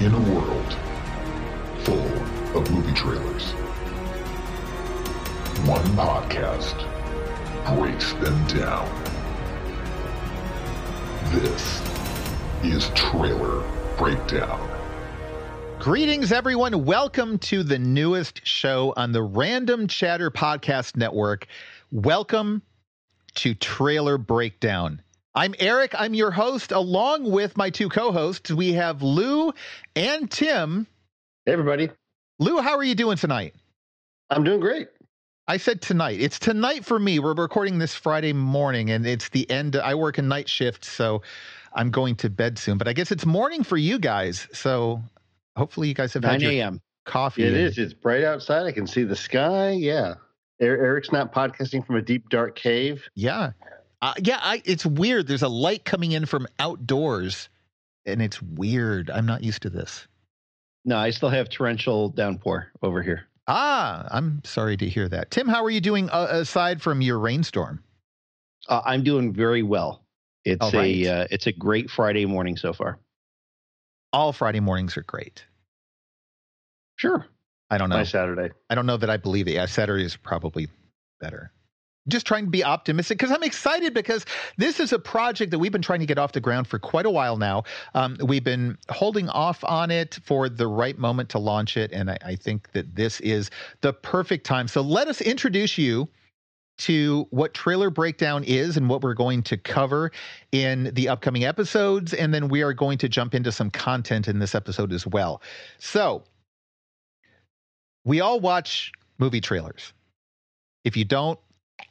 in a world full of movie trailers. One podcast breaks them down. This is Trailer Breakdown. Greetings, everyone. Welcome to the newest show on the Random Chatter Podcast Network. Welcome to Trailer Breakdown. I'm Eric. I'm your host, along with my two co hosts. We have Lou and Tim. Hey, everybody. Lou, how are you doing tonight? I'm doing great. I said tonight. It's tonight for me. We're recording this Friday morning, and it's the end. I work a night shift, so I'm going to bed soon. But I guess it's morning for you guys. So hopefully, you guys have had 9 your a.m. coffee. It is. It's bright outside. I can see the sky. Yeah. Er- Eric's not podcasting from a deep, dark cave. Yeah. Uh, yeah, I, it's weird. There's a light coming in from outdoors, and it's weird. I'm not used to this. No, I still have torrential downpour over here. Ah, I'm sorry to hear that. Tim, how are you doing uh, aside from your rainstorm? Uh, I'm doing very well. It's All right. a uh, it's a great Friday morning so far. All Friday mornings are great. Sure. I don't know. My Saturday. I don't know that I believe it. Yeah, Saturday is probably better. Just trying to be optimistic because I'm excited because this is a project that we've been trying to get off the ground for quite a while now. Um, we've been holding off on it for the right moment to launch it, and I, I think that this is the perfect time. So let us introduce you to what trailer breakdown is and what we're going to cover in the upcoming episodes, and then we are going to jump into some content in this episode as well. So we all watch movie trailers. If you don't,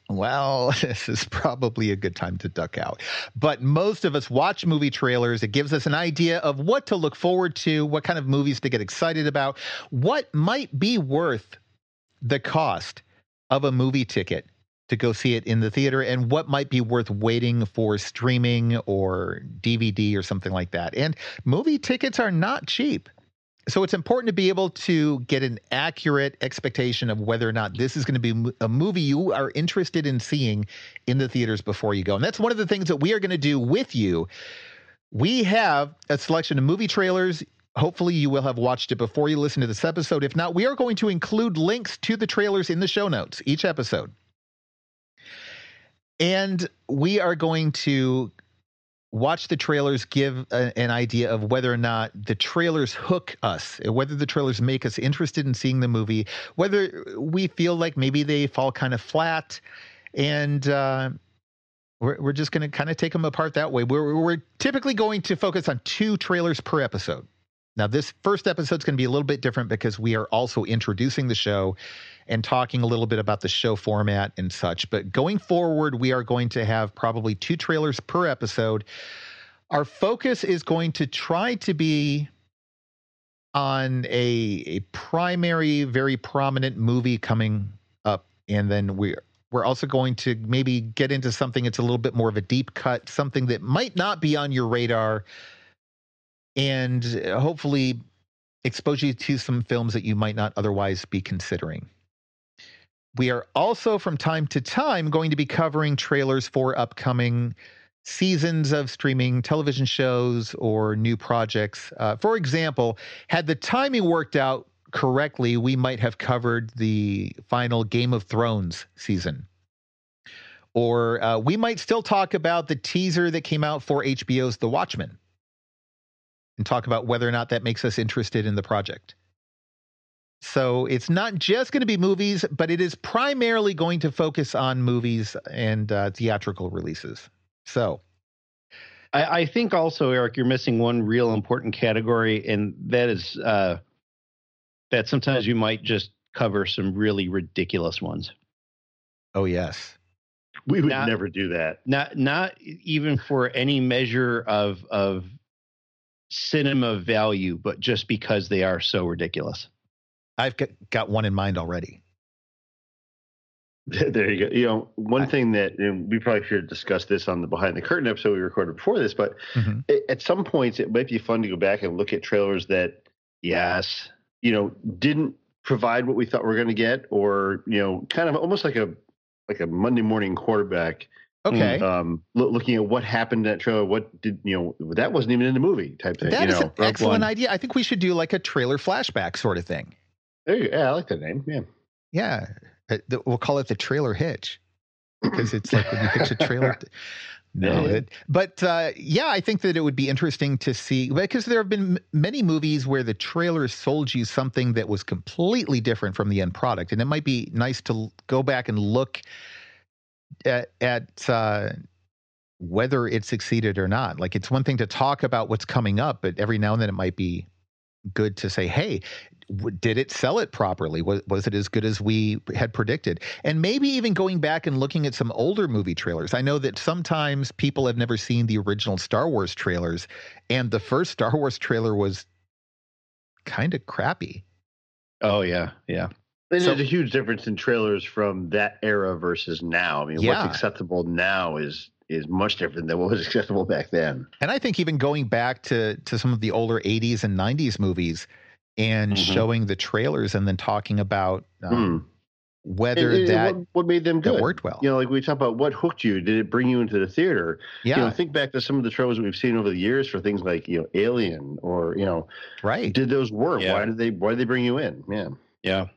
well, this is probably a good time to duck out. But most of us watch movie trailers. It gives us an idea of what to look forward to, what kind of movies to get excited about, what might be worth the cost of a movie ticket to go see it in the theater, and what might be worth waiting for streaming or DVD or something like that. And movie tickets are not cheap so it's important to be able to get an accurate expectation of whether or not this is going to be a movie you are interested in seeing in the theaters before you go. And that's one of the things that we are going to do with you. We have a selection of movie trailers. Hopefully, you will have watched it before you listen to this episode. If not, we are going to include links to the trailers in the show notes each episode. And we are going to watch the trailers give a, an idea of whether or not the trailers hook us, whether the trailers make us interested in seeing the movie, whether we feel like maybe they fall kind of flat, and uh, we're we're just going to kind of take them apart that way. We're we're typically going to focus on two trailers per episode. Now, this first episode is going to be a little bit different because we are also introducing the show and talking a little bit about the show format and such. But going forward, we are going to have probably two trailers per episode. Our focus is going to try to be on a, a primary, very prominent movie coming up. And then we're we're also going to maybe get into something that's a little bit more of a deep cut, something that might not be on your radar, and hopefully expose you to some films that you might not otherwise be considering. We are also, from time to time, going to be covering trailers for upcoming seasons of streaming television shows or new projects. Uh, for example, had the timing worked out correctly, we might have covered the final Game of Thrones season. Or uh, we might still talk about the teaser that came out for HBO's The Watchmen and talk about whether or not that makes us interested in the project. So it's not just going to be movies, but it is primarily going to focus on movies and uh, theatrical releases. So, I, I think also, Eric, you're missing one real important category, and that is uh, that sometimes you might just cover some really ridiculous ones. oh yes, We would Not- never do that. Not not even for any measure of of cinema value, but just because they are so ridiculous. I've got, got one in mind already. there you go. You know, one I- thing that and we probably should have discussed this on the behind the curtain episode we recorded before this, but Mhm. a- at some points it might be fun to go back and look at trailers that, yes, you know, didn't provide what we thought we are going to get, or you know, kind of almost like a like a Monday morning quarterback. Okay. Um, loo- looking at what happened in that trailer, what did you know? That wasn't even in the movie type thing. That you is know, an excellent One. idea. I think we should do like a trailer flashback sort of thing. There you, yeah, I like that name. Yeah. Yeah. Uh, We'll call it the trailer hitch because it's like when you pitch a trailer. No, it, but uh, yeah, I think that it would be interesting to see because there have been m- many movies where the trailer sold you something that was completely different from the end product, and it might be nice to go back and look at, at uh, whether it succeeded or not. Like it's one thing to talk about what's coming up, but every now and then it might be good to say, "Hey, w- did it sell it properly? Was was it as good as we had predicted?" And maybe even going back and looking at some older movie trailers. I know that sometimes people have never seen the original Star Wars trailers, and the first Star Wars trailer was kind of crappy. Oh yeah, yeah. And So- there's a huge difference in trailers from that era versus now. I mean, Yeah. what's acceptable now is is much different than what was acceptable back then. And I think even going back to to some of the older 80s and 90s movies and Mhm. showing the trailers and then talking about um, Hmm. whether And- and that what, what made them that good? worked well. You know, like we talk about what hooked you. Did it bring you into the theater? yeah, You know, think back to some of the trailers we've seen over the years for things like you know Alien or you know, right. did those work? Yeah. Why did they Why did they bring you in? Yeah. Yeah.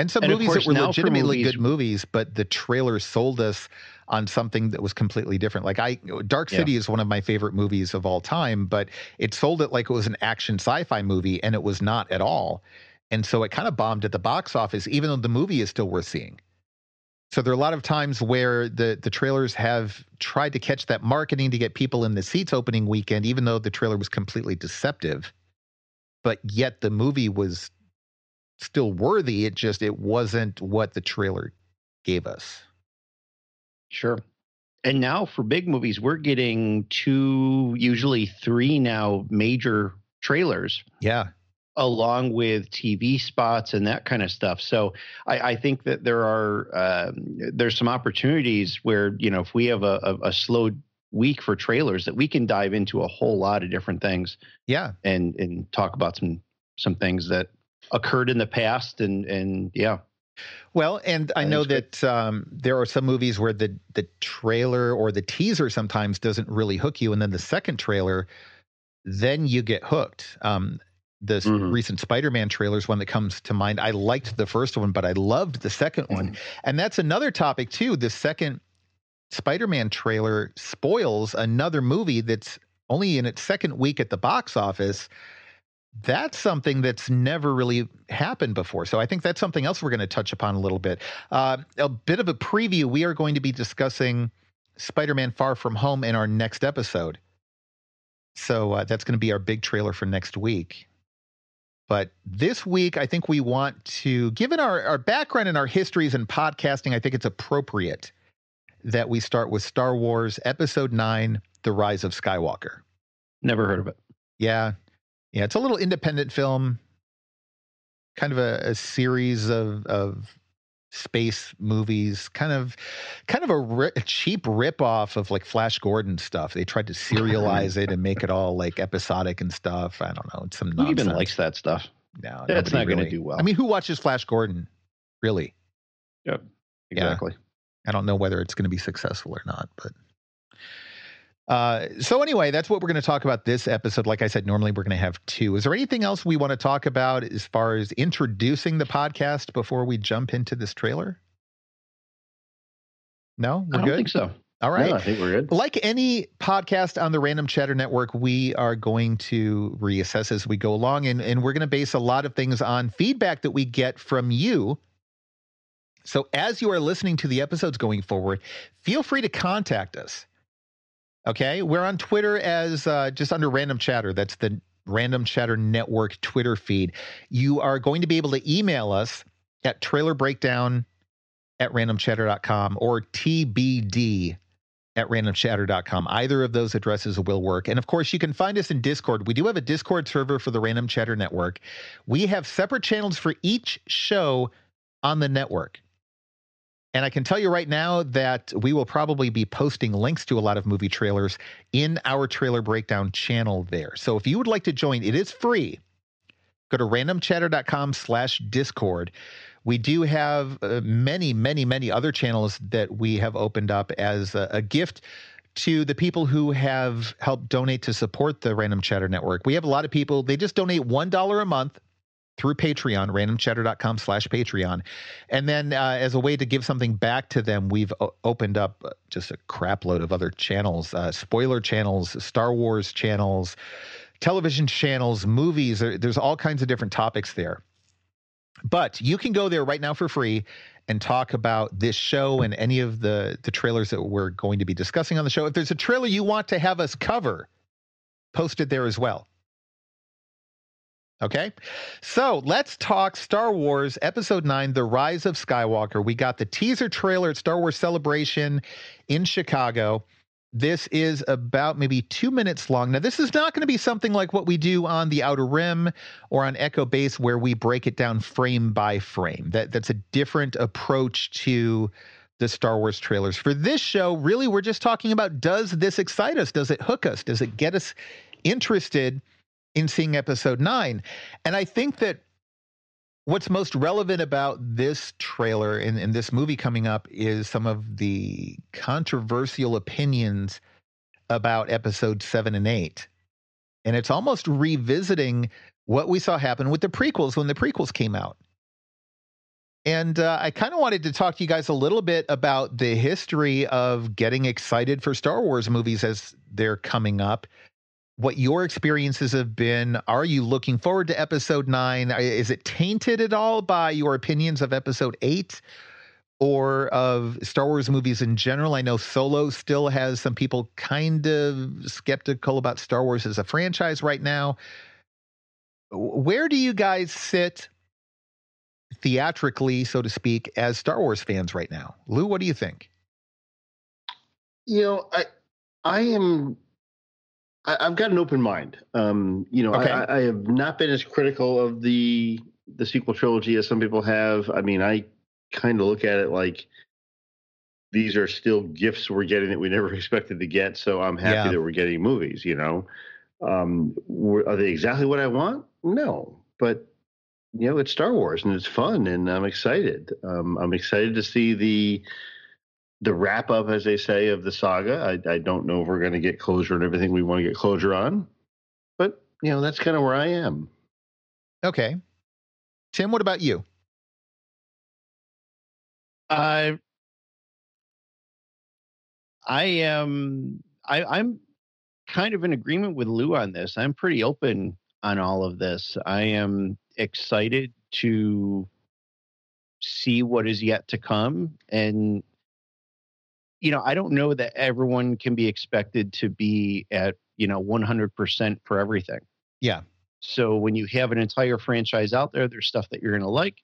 And some And movies that were legitimately movies- good movies, but the trailer sold us on something that was completely different. Like I Dark Yeah. City is one of my favorite movies of all time, but it sold it like it was an action sci-fi movie and it was not at all. And so it kind of bombed at the box office even though the movie is still worth seeing. So there are a lot of times where the the trailers have tried to catch that marketing to get people in the seats opening weekend even though the trailer was completely deceptive. But yet the movie was still worthy. It just it wasn't what the trailer gave us. Sure. And now for big movies, we're getting two, usually three now major trailers Yeah. along with TV spots and that kind of stuff. So I, I think that there are um, there's some opportunities where you know if we have a, a, a slow week for trailers that we can dive into a whole lot of different things Yeah. and and talk about some some things that occurred in the past and and yeah Well, and I know that um, there are some movies where the the trailer or the teaser sometimes doesn't really hook you, and then the second trailer, then you get hooked. Um, the Mhm. recent Spider-Man trailer is one that comes to mind. I liked the first one, but I loved the second one, and that's another topic too. The second Spider-Man trailer spoils another movie that's only in its second week at the box office. That's something that's never really happened before. So I think that's something else we're going to touch upon a little bit. Uh, a bit of a preview. We are going to be discussing Spider-Man: Far From Home in our next episode. So uh, that's going to be our big trailer for next week. But this week, I think we want to, given our, our background and our histories in podcasting, I think it's appropriate that we start with Star Wars Episode 9 The Rise of Skywalker. never heard of it Yeah. Yeah. It's a little independent film, kind of a, a series of, of space movies, kind of, kind of a, ri- a cheap ripoff of like Flash Gordon stuff. They tried to serialize it and make it all like episodic and stuff. I don't know. It's some who nonsense. even likes that stuff no, That's not gonna do well. I mean, who watches Flash Gordon? Really? yep Yeah. exactly I don't know whether it's going to be successful or not, but. Uh, so anyway, that's what we're going to talk about this episode. Like I said, normally we're going to have two. Is there anything else we want to talk about as far as introducing the podcast before we jump into this trailer? No, we're don't good. think so All right. No, I think we're good. Like any podcast on the Random Chatter Network, we are going to reassess as we go along, and, and we're going to base a lot of things on feedback that we get from you. So, as you are listening to the episodes going forward, feel free to contact us. Okay. We're on Twitter as uh, just under Random Chatter. That's the Random Chatter Network Twitter feed. You are going to be able to email us at trailer breakdown at randomchatter.com or TBD at randomchatter.com. Either of those addresses will work. And of course, you can find us in Discord. We do have a Discord server for the Random Chatter Network. We have separate channels for each show on the network. And I can tell you right now that we will probably be posting links to a lot of movie trailers in our trailer breakdown channel there. So if you would like to join, it is free. Go to randomchatter.com slash discord. We do have uh, many, many, many other channels that we have opened up as a, a gift to the people who have helped donate to support the Random Chatter Network. We have a lot of people, they just donate $1 a month through Patreon, randomchatter.com slash Patreon. And then uh, as a way to give something back to them, we've o- opened up uh, just a crap load of other channels, uh, spoiler channels, Star Wars channels, television channels, movies. There's all kinds of different topics there. But you can go there right now for free and talk about this show and any of the the trailers that we're going to be discussing on the show. If there's a trailer you want to have us cover, post it there as well. Okay. So let's talk Star Wars Episode 9 The Rise of Skywalker. We got the teaser trailer at Star Wars Celebration in Chicago. This is about maybe two minutes long. Now, this is not going to be something like what we do on the Outer Rim or on Echo Base, where we break it down frame by frame. That that's a different approach to the Star Wars trailers. For this show, really, we're just talking about does this excite us? Does it hook us? Does it get us interested in seeing Episode Nine? And I think that what's most relevant about this trailer and, and, this movie coming up is some of the controversial opinions about episode seven and eight. And it's almost revisiting what we saw happen with the prequels when the prequels came out. And uh, I kind of wanted to talk to you guys a little bit about the history of getting excited for Star Wars movies as they're coming up what your experiences have been. Are you looking forward to episode nine? Is it tainted at all by your opinions of episode eight or of Star Wars movies in general? I know Solo still has some people kind of skeptical about Star Wars as a franchise right now. Where do you guys sit theatrically, so to speak, as Star Wars fans right now? Lou, what do you think? You know, I I am I, have got an open mind. Um, you know, okay. I, I, have not been as critical of the the sequel trilogy as some people have. I mean, I kind of look at it like these are still gifts we're getting that we never expected to get. So I'm happy yeah. that we're getting movies. You know, um, are they exactly what I want? No, but you know, it's Star Wars and it's fun, and I'm excited. Um, I'm excited to see the the wrap up, as they say, of the saga. I, I don't know if we're going to get closure and everything we want to get closure on, but you know that's kind of where I am. Okay, Tim, what about you? I I am I, I'm kind of in agreement with Lou on this. I'm pretty open on all of this. I am excited to see what is yet to come and you know, I don't know that everyone can be expected to be at, you know, 100% for everything. Yeah. So when you have an entire franchise out there, there's stuff that you're going to like.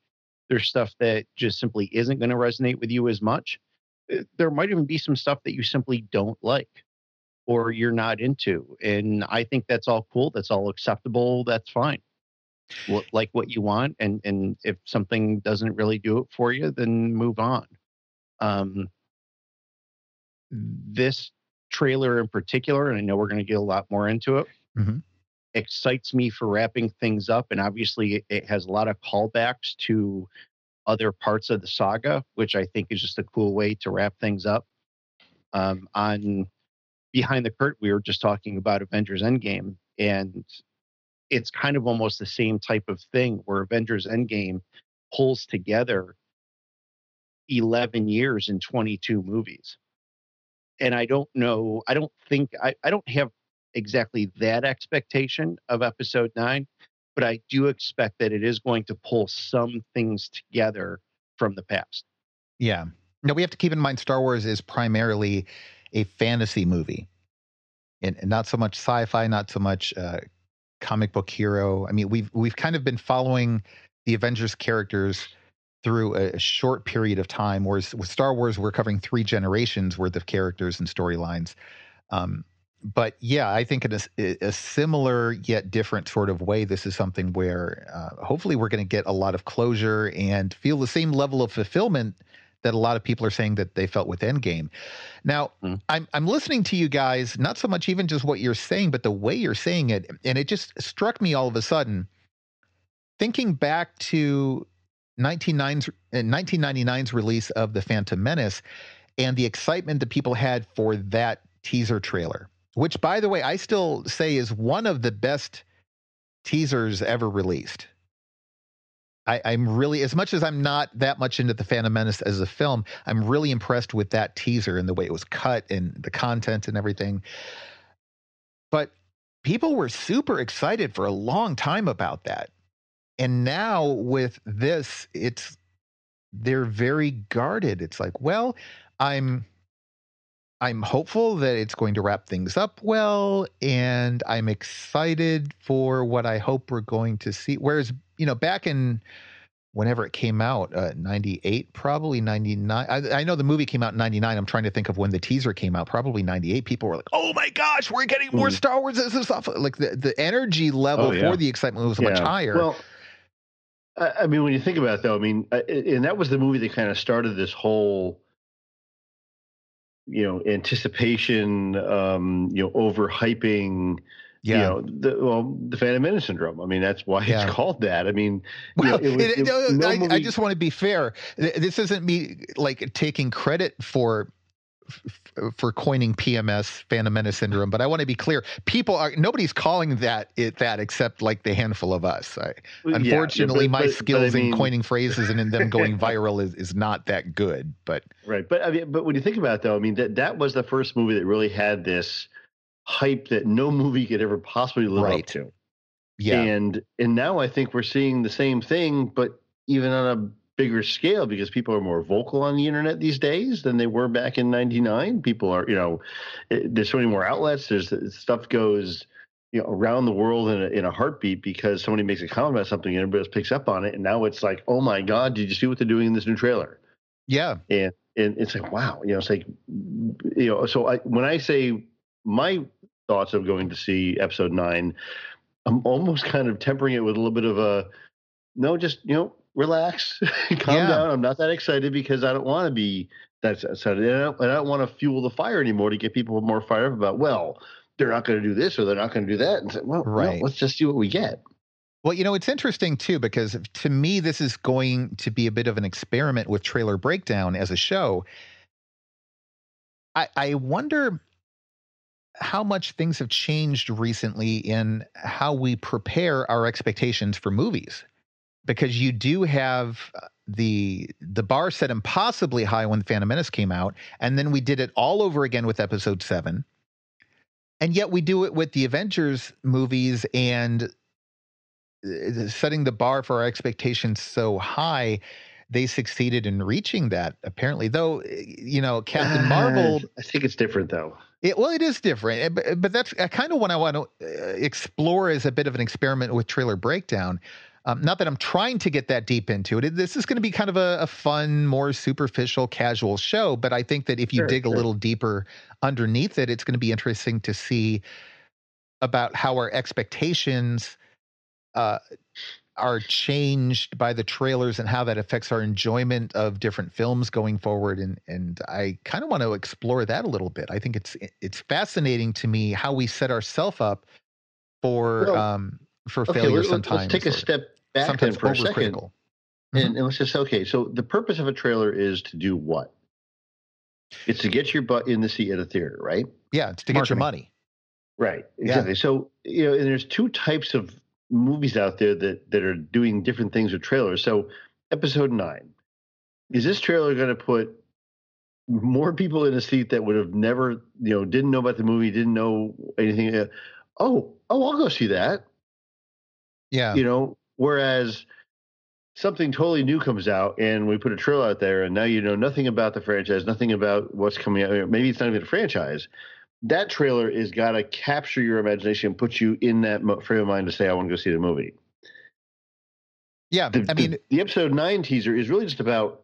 There's stuff that just simply isn't going to resonate with you as much. Eh, there might even be some stuff that you simply don't like or you're not into. And I think that's all cool. That's all acceptable. That's fine. What, like what you want. And, and if something doesn't really do it for you, then move on. Um, this trailer in particular, and I know we're going to get a lot more into it, mm-hmm. excites me for wrapping things up. And obviously, it has a lot of callbacks to other parts of the saga, which I think is just a cool way to wrap things up. Um, on behind the curtain, we were just talking about Avengers Endgame, and it's kind of almost the same type of thing where Avengers Endgame pulls together 11 years in 22 movies and I don't know, I don't think, I, I don't have exactly that expectation of episode nine, but I do expect that it is going to pull some things together from the past. Yeah. No, we have to keep in mind Star Wars is primarily a fantasy movie and, and not so much sci-fi, not so much uh, comic book hero. I mean, we've we've kind of been following the Avengers characters through a, short period of time. Whereas with Star Wars, we're covering three generations worth of characters and storylines. Um, but yeah, I think in a, a, similar yet different sort of way, this is something where uh, hopefully we're going to get a lot of closure and feel the same level of fulfillment that a lot of people are saying that they felt with Endgame. Now, mm. I'm I'm listening to you guys, not so much even just what you're saying, but the way you're saying it, and it just struck me all of a sudden, thinking back to 1999's uh, release of The Phantom Menace and the excitement that people had for that teaser trailer, which, by the way, I still say is one of the best teasers ever released. I, am really, as much as I'm not that much into the Phantom Menace as a film, I'm really impressed with that teaser and the way it was cut and the content and everything. But people were super excited for a long time about that. And now with this, it's they're very guarded. It's like, well, I'm I'm hopeful that it's going to wrap things up well, and I'm excited for what I hope we're going to see. Whereas, you know, back in whenever it came out, uh, 98, probably 99. I, I, know the movie came out in 99. I'm trying to think of when the teaser came out, probably 98. People were like, oh my gosh, we're getting more mm. Star Wars. This is stuff. Like the, the energy level oh, yeah. for the excitement was yeah. much higher. Well, I mean, when you think about it, though, I mean, and that was the movie that kind of started this whole you know anticipation um you know overhyping yeah. you know the well the phantom menace syndrome i mean that's why yeah. it's called that i mean well, you know, it was, it, it, no I, movie... I, just want to be fair this isn't me like taking credit for for coining PMS, Phantom Menace syndrome. But I want to be clear: people are nobody's calling that it that except like the handful of us. I, unfortunately, yeah, but, my but, skills but I mean, in coining phrases and in them going viral is, is not that good. But right, but I mean, but when you think about it, though, I mean that that was the first movie that really had this hype that no movie could ever possibly live right. up to. Yeah, and and now I think we're seeing the same thing, but even on a bigger scale because people are more vocal on the internet these days than they were back in 99 people are you know it, there's so many more outlets. There's eh, stuff goes you know around the world in a, in a heartbeat because somebody makes a comment about something and everybody else picks up on it. And now it's like oh my god did you see what they're doing in this new trailer? Yeah. And and it's like wow you know it's like you know so i when i say my thoughts of going to see episode 9 i'm almost kind of tempering it with a little bit of a no just you know relax, calm yeah. down. I'm not that excited because I don't want to be that excited. And I don't, don't want to fuel the fire anymore to get people more fired up about, well, they're not going to do this or they're not going to do that. And say, well, right. No, let's just see what we get. Well, you know, it's interesting too, because to me, this is going to be a bit of an experiment with Trailer Breakdown as a show. I, I wonder how much things have changed recently in how we prepare our expectations for movies because you do have uh, the the bar set impossibly high when the Phantom Menace came out, and then we did it all over again with Episode Seven, and yet we do it with the Avengers movies and uh, setting the bar for our expectations so high. They succeeded in reaching that, apparently. Though, uh, you know, Captain Marvel. I think it's different, though. It, well, it is different, but, but that's kind of what I want to explore as a bit of an experiment with trailer breakdown. Um, not that I'm trying to get that deep into it. This is going to be kind of a, a, fun, more superficial, casual show. But I think that if you sure, dig sure. a little deeper underneath it, it's going to be interesting to see about how our expectations uh, are changed by the trailers and how that affects our enjoyment of different films going forward. And and I kind of want to explore that a little bit. I think it's it's fascinating to me how we set ourselves up for well, um, for okay, failure let's, sometimes. Let's take a step back then for a second. Mm-hmm. And, and let's just okay. So the purpose of a trailer is to do what? It's to get your butt in the seat at a theater, right? Yeah, it's to Marketing. get your money. Right. Exactly. Yeah. So you know, and there's two types of movies out there that that are doing different things with trailers. So episode nine, is this trailer going to put more people in a seat that would have never, you know, didn't know about the movie, didn't know anything? Uh, oh, oh, I'll go see that. Yeah. You know, Whereas something totally new comes out and we put a trailer out there and now you know nothing about the franchise, nothing about what's coming out. Maybe it's not even a franchise. That trailer is got to capture your imagination and put you in that frame of mind to say, I want to go see the movie. Yeah. The, I mean, the, the episode nine teaser is really just about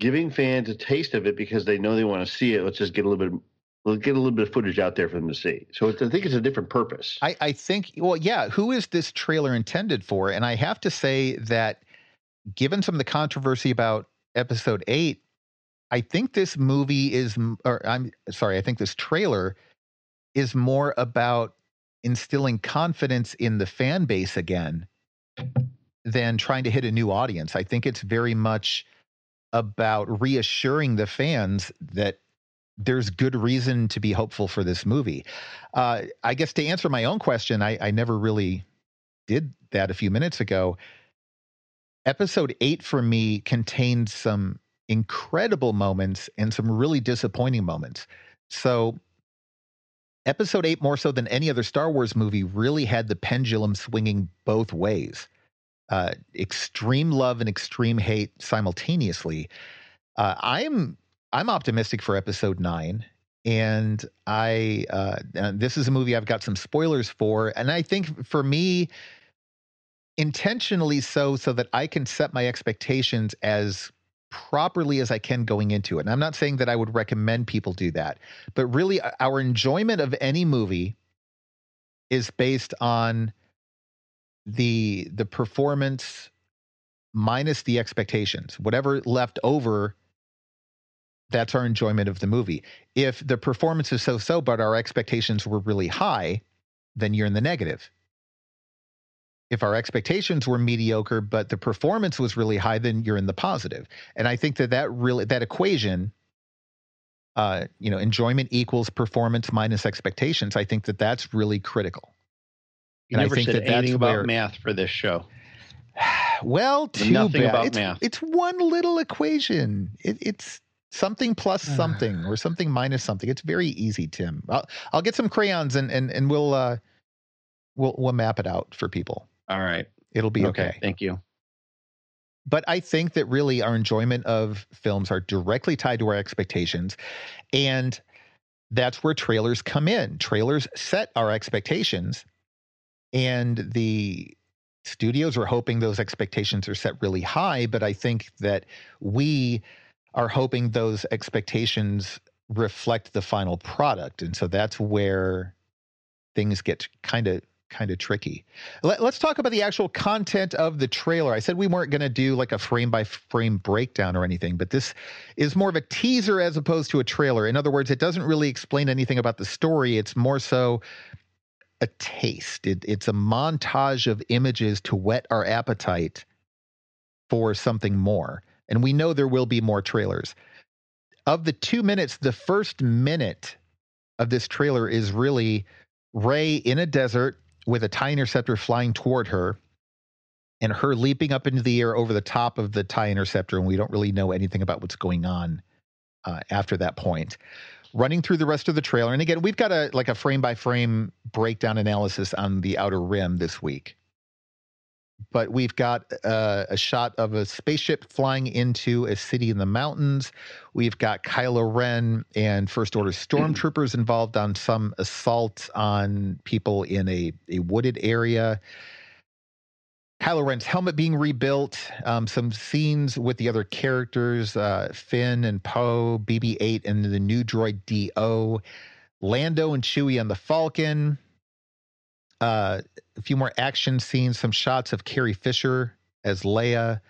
giving fans a taste of it because they know they want to see it. Let's just get a little bit we'll get a little bit of footage out there for them to see. So I think it's a different purpose. I, I think, well, yeah, who is this trailer intended for? And I have to say that given some of the controversy about episode eight, I think this movie is, or I'm sorry, I think this trailer is more about instilling confidence in the fan base again than trying to hit a new audience. I think it's very much about reassuring the fans that there's good reason to be hopeful for this movie. Uh, I guess to answer my own question, I, I never really did that a few minutes ago. Episode eight for me contained some incredible moments and some really disappointing moments. So, episode eight, more so than any other Star Wars movie, really had the pendulum swinging both ways uh, extreme love and extreme hate simultaneously. Uh, I'm I'm optimistic for episode nine, and I uh, and this is a movie I've got some spoilers for, and I think for me, intentionally so, so that I can set my expectations as properly as I can going into it. And I'm not saying that I would recommend people do that, but really, our enjoyment of any movie is based on the the performance minus the expectations. Whatever left over that's our enjoyment of the movie. If the performance is so so, but our expectations were really high, then you're in the negative. If our expectations were mediocre, but the performance was really high, then you're in the positive. And I think that that really, that equation, uh, you know, enjoyment equals performance minus expectations. I think that that's really critical. You and never I think said that anything about where, math for this show. Well, too Nothing bad. About it's, math. it's one little equation. It, it's something plus something or something minus something. It's very easy, Tim. I'll, I'll get some crayons and and and we'll uh we'll we'll map it out for people. All right. It'll be okay. okay. Thank you. But I think that really our enjoyment of films are directly tied to our expectations and that's where trailers come in. Trailers set our expectations and the studios are hoping those expectations are set really high, but I think that we are hoping those expectations reflect the final product. And so that's where things get kind of kind of tricky. Let, us talk about the actual content of the trailer. I said we weren't going to do like a frame by frame breakdown or anything, but this is more of a teaser as opposed to a trailer. In other words, it doesn't really explain anything about the story. It's more so a taste. It, it's a montage of images to whet our appetite for something more and we know there will be more trailers. Of the two minutes, the first minute of this trailer is really Rey in a desert with a tie interceptor flying toward her and her leaping up into the air over the top of the tie interceptor. And we don't really know anything about what's going on uh, after that point. Running through the rest of the trailer. And again, we've got a like a frame by frame breakdown analysis on the outer rim this week but we've got uh, a shot of a spaceship flying into a city in the mountains. We've got Kylo Ren and First Order stormtroopers involved on some assault on people in a, a wooded area. Kylo Ren's helmet being rebuilt, um, some scenes with the other characters, uh, Finn and Poe, BB 8, and the new droid D-O, Lando and Chewie on the Falcon, uh, a few more action scenes, some shots of Carrie Fisher as Leia,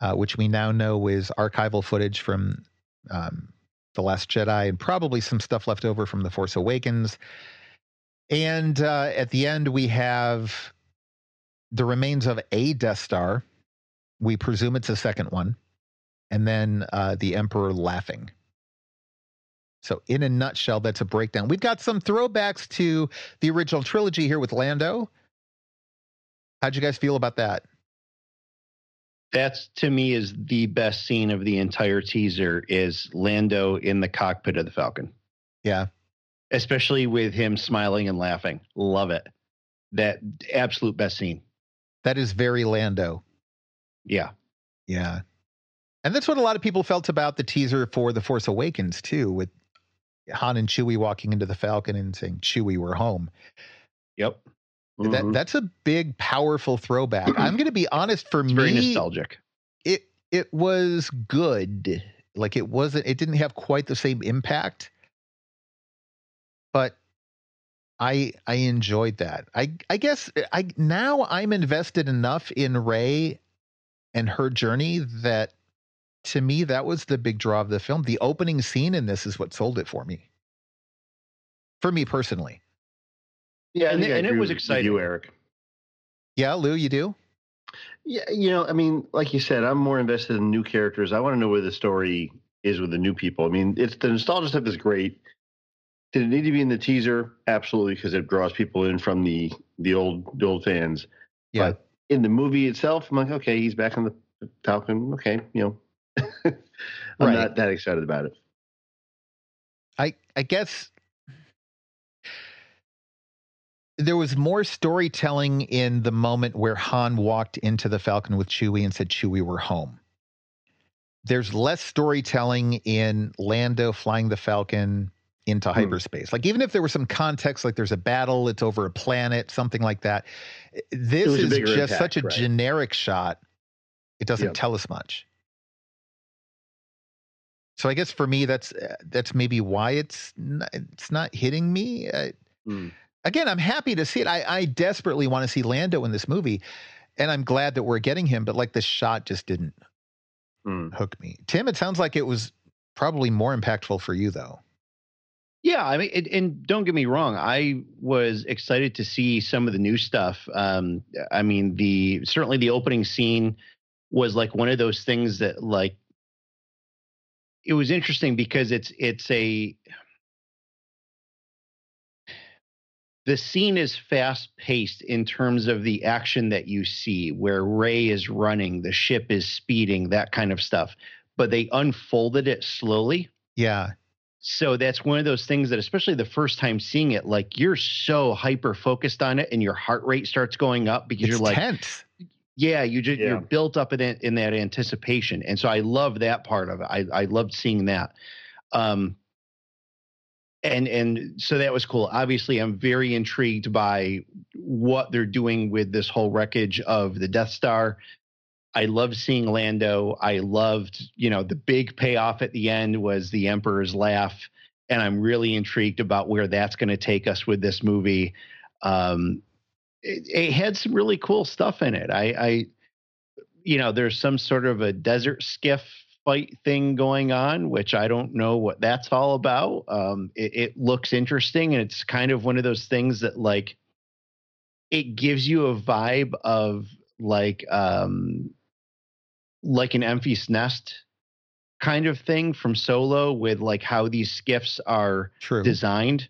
uh, which we now know is archival footage from um, The Last Jedi, and probably some stuff left over from The Force Awakens. And uh, at the end, we have the remains of a Death Star. We presume it's a second one. And then uh, the Emperor laughing. So, in a nutshell, that's a breakdown. We've got some throwbacks to the original trilogy here with Lando. How'd you guys feel about that? That's to me is the best scene of the entire teaser is Lando in the cockpit of the Falcon. Yeah. Especially with him smiling and laughing. Love it. That absolute best scene. That is very Lando. Yeah. Yeah. And that's what a lot of people felt about the teaser for The Force Awakens too, with Han and Chewie walking into the Falcon and saying, Chewie, we're home. Yep. Mm-hmm. That that's a big, powerful throwback. I'm going to be honest. For it's me, very nostalgic. It it was good. Like it wasn't. It didn't have quite the same impact, but I I enjoyed that. I I guess I now I'm invested enough in Rey and her journey that to me that was the big draw of the film. The opening scene in this is what sold it for me. For me personally. Yeah, and, and it was exciting. You, Eric. Yeah, Lou, you do. Yeah, you know, I mean, like you said, I'm more invested in new characters. I want to know where the story is with the new people. I mean, it's the nostalgia stuff is great. Did it need to be in the teaser? Absolutely, because it draws people in from the the old the old fans. Yeah. But in the movie itself, I'm like, okay, he's back on the Falcon. Okay, you know, I'm right. not that excited about it. I I guess there was more storytelling in the moment where Han walked into the Falcon with Chewie and said, Chewie, we're home. There's less storytelling in Lando flying the Falcon into hmm. hyperspace. Like, even if there was some context, like there's a battle, it's over a planet, something like that. This is just impact, such a right. generic shot. It doesn't yep. tell us much. So I guess for me, that's that's maybe why it's not, it's not hitting me. Uh, mm again, I'm happy to see it. I, I desperately want to see Lando in this movie, and I'm glad that we're getting him. But like the shot just didn't mm. hook me. Tim, it sounds like it was probably more impactful for you though. Yeah, I mean, it, and don't get me wrong, I was excited to see some of the new stuff. Um, I mean, the certainly the opening scene was like one of those things that like it was interesting because it's it's a the scene is fast paced in terms of the action that you see, where Rey is running, the ship is speeding, that kind of stuff. But they unfolded it slowly. Yeah. So that's one of those things that, especially the first time seeing it, like you're so hyper focused on it, and your heart rate starts going up because it's you're like, tense. yeah, you just yeah. you're built up in in that anticipation, and so I love that part of it. I I loved seeing that. Um, and and so that was cool. Obviously i'm very intrigued by what they're doing with this whole wreckage of the death star. I loved seeing lando. I loved you know the big payoff at the end was the emperor's laugh and i'm really intrigued about where that's going to take us with this movie. Um it, it, had some really cool stuff in it. I i you know there's some sort of a desert skiff fight thing going on, which I don't know what that's all about. Um, it, it looks interesting, and it's kind of one of those things that like it gives you a vibe of like um, like an Enfys Nest kind of thing from Solo with like how these skiffs are True. designed.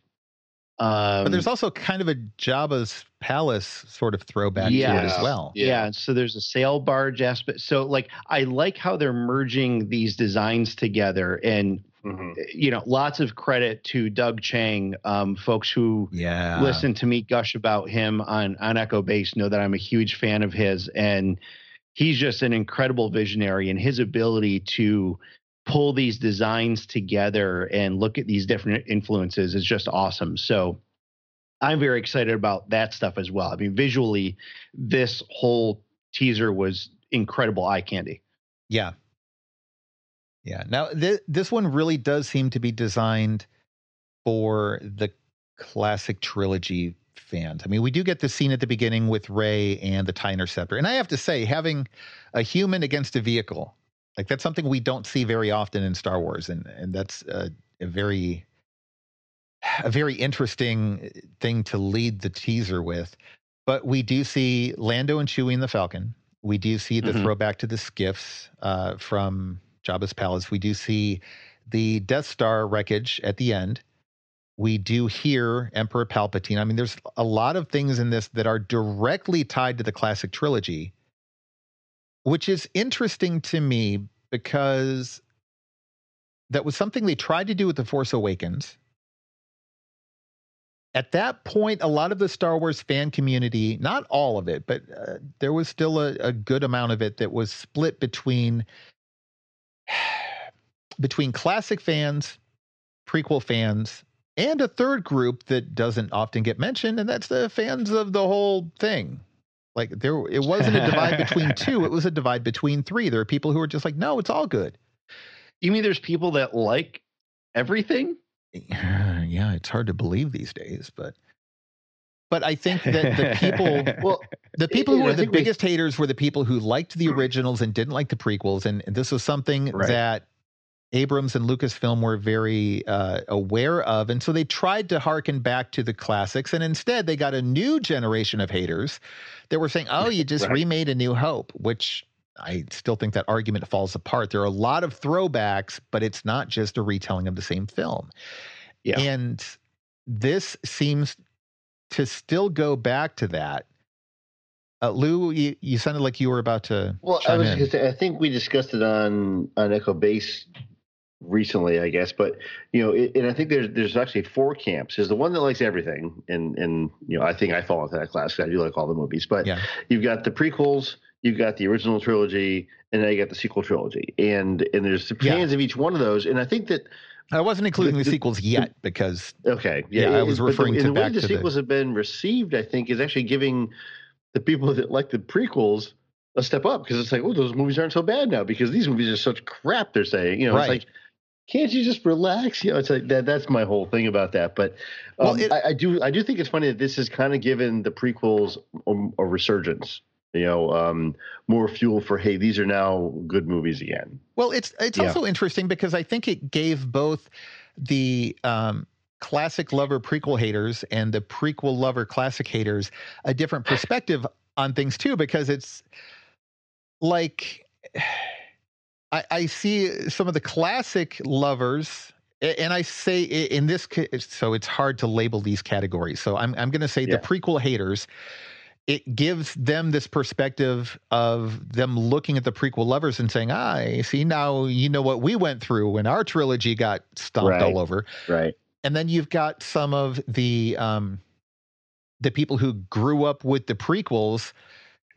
Um, but there's also kind of a Jabba's palace sort of throwback yeah, to it as well. Yeah. yeah. So there's a sail barge aspect. So like I like how they're merging these designs together and mm-hmm. you know, lots of credit to Doug Chiang, Um, folks who yeah. listen to me gush about him on on Echo Base know that I'm a huge fan of his and he's just an incredible visionary and his ability to pull these designs together and look at these different influences is just awesome. So I'm very excited about that stuff as well. I mean, visually, this whole teaser was incredible eye candy. Yeah. Yeah. Now, th- this one really does seem to be designed for the classic trilogy fans. I mean, we do get the scene at the beginning with Rey and the TIE Interceptor. And I have to say, having a human against a vehicle like that's something we don't see very often in Star Wars, and and that's a, a very a very interesting thing to lead the teaser with. But we do see Lando and Chewie in the Falcon. We do see the mm-hmm. throwback to the skiffs uh, from Jabba's palace. We do see the Death Star wreckage at the end. We do hear Emperor Palpatine. I mean, there's a lot of things in this that are directly tied to the classic trilogy which is interesting to me because that was something they tried to do with The Force Awakens. At that point, a lot of the Star Wars fan community, not all of it, but uh, there was still a, a good amount of it that was split between between classic fans, prequel fans, and a third group that doesn't often get mentioned, and that's the fans of the whole thing. Like there, it wasn't a divide between two; it was a divide between three. There are people who are just like, no, it's all good. You mean there's people that like everything? Yeah, it's hard to believe these days, but but I think that the people, well, the people who were the biggest we, haters were the people who liked the originals and didn't like the prequels, and, and this was something right. that Abrams and Lucasfilm were very uh, aware of. And so they tried to harken back to the classics. And instead, they got a new generation of haters that were saying, oh, you just right. remade A New Hope, which I still think that argument falls apart. There are a lot of throwbacks, but it's not just a retelling of the same film. Yeah. And this seems to still go back to that. Uh, Lou, you, you, sounded like you were about to. Well, I was. Say, I think we discussed it on on Echo Base recently, I guess. But you know, it, and I think there's there's actually four camps. There's the one that likes everything, and and you know, I think I fall into that class. because I do like all the movies. But yeah. you've got the prequels, you've got the original trilogy, and then you got the sequel trilogy, and and there's fans yeah. of each one of those. And I think that. I wasn't including the, the, the sequels yet because okay, yeah, yeah I was referring the, to the way the sequels have been received. I think is actually giving the people that like the prequels a step up because it's like, oh, those movies aren't so bad now because these movies are such crap. They're saying, you know, right. it's like can't you just relax? You know, it's like that. That's my whole thing about that. But um, well, it, I, I, do, I do think it's funny that this has kind of given the prequels a, a resurgence. You know, um, more fuel for hey, these are now good movies again. Well, it's it's yeah. also interesting because I think it gave both the um, classic lover prequel haters and the prequel lover classic haters a different perspective on things too, because it's like I, I see some of the classic lovers and I say in this, so it's hard to label these categories. So I'm I'm going to say yeah. the prequel haters. It gives them this perspective of them looking at the prequel lovers and saying, "I see now. You know what we went through when our trilogy got stomped right. all over." Right. And then you've got some of the um, the people who grew up with the prequels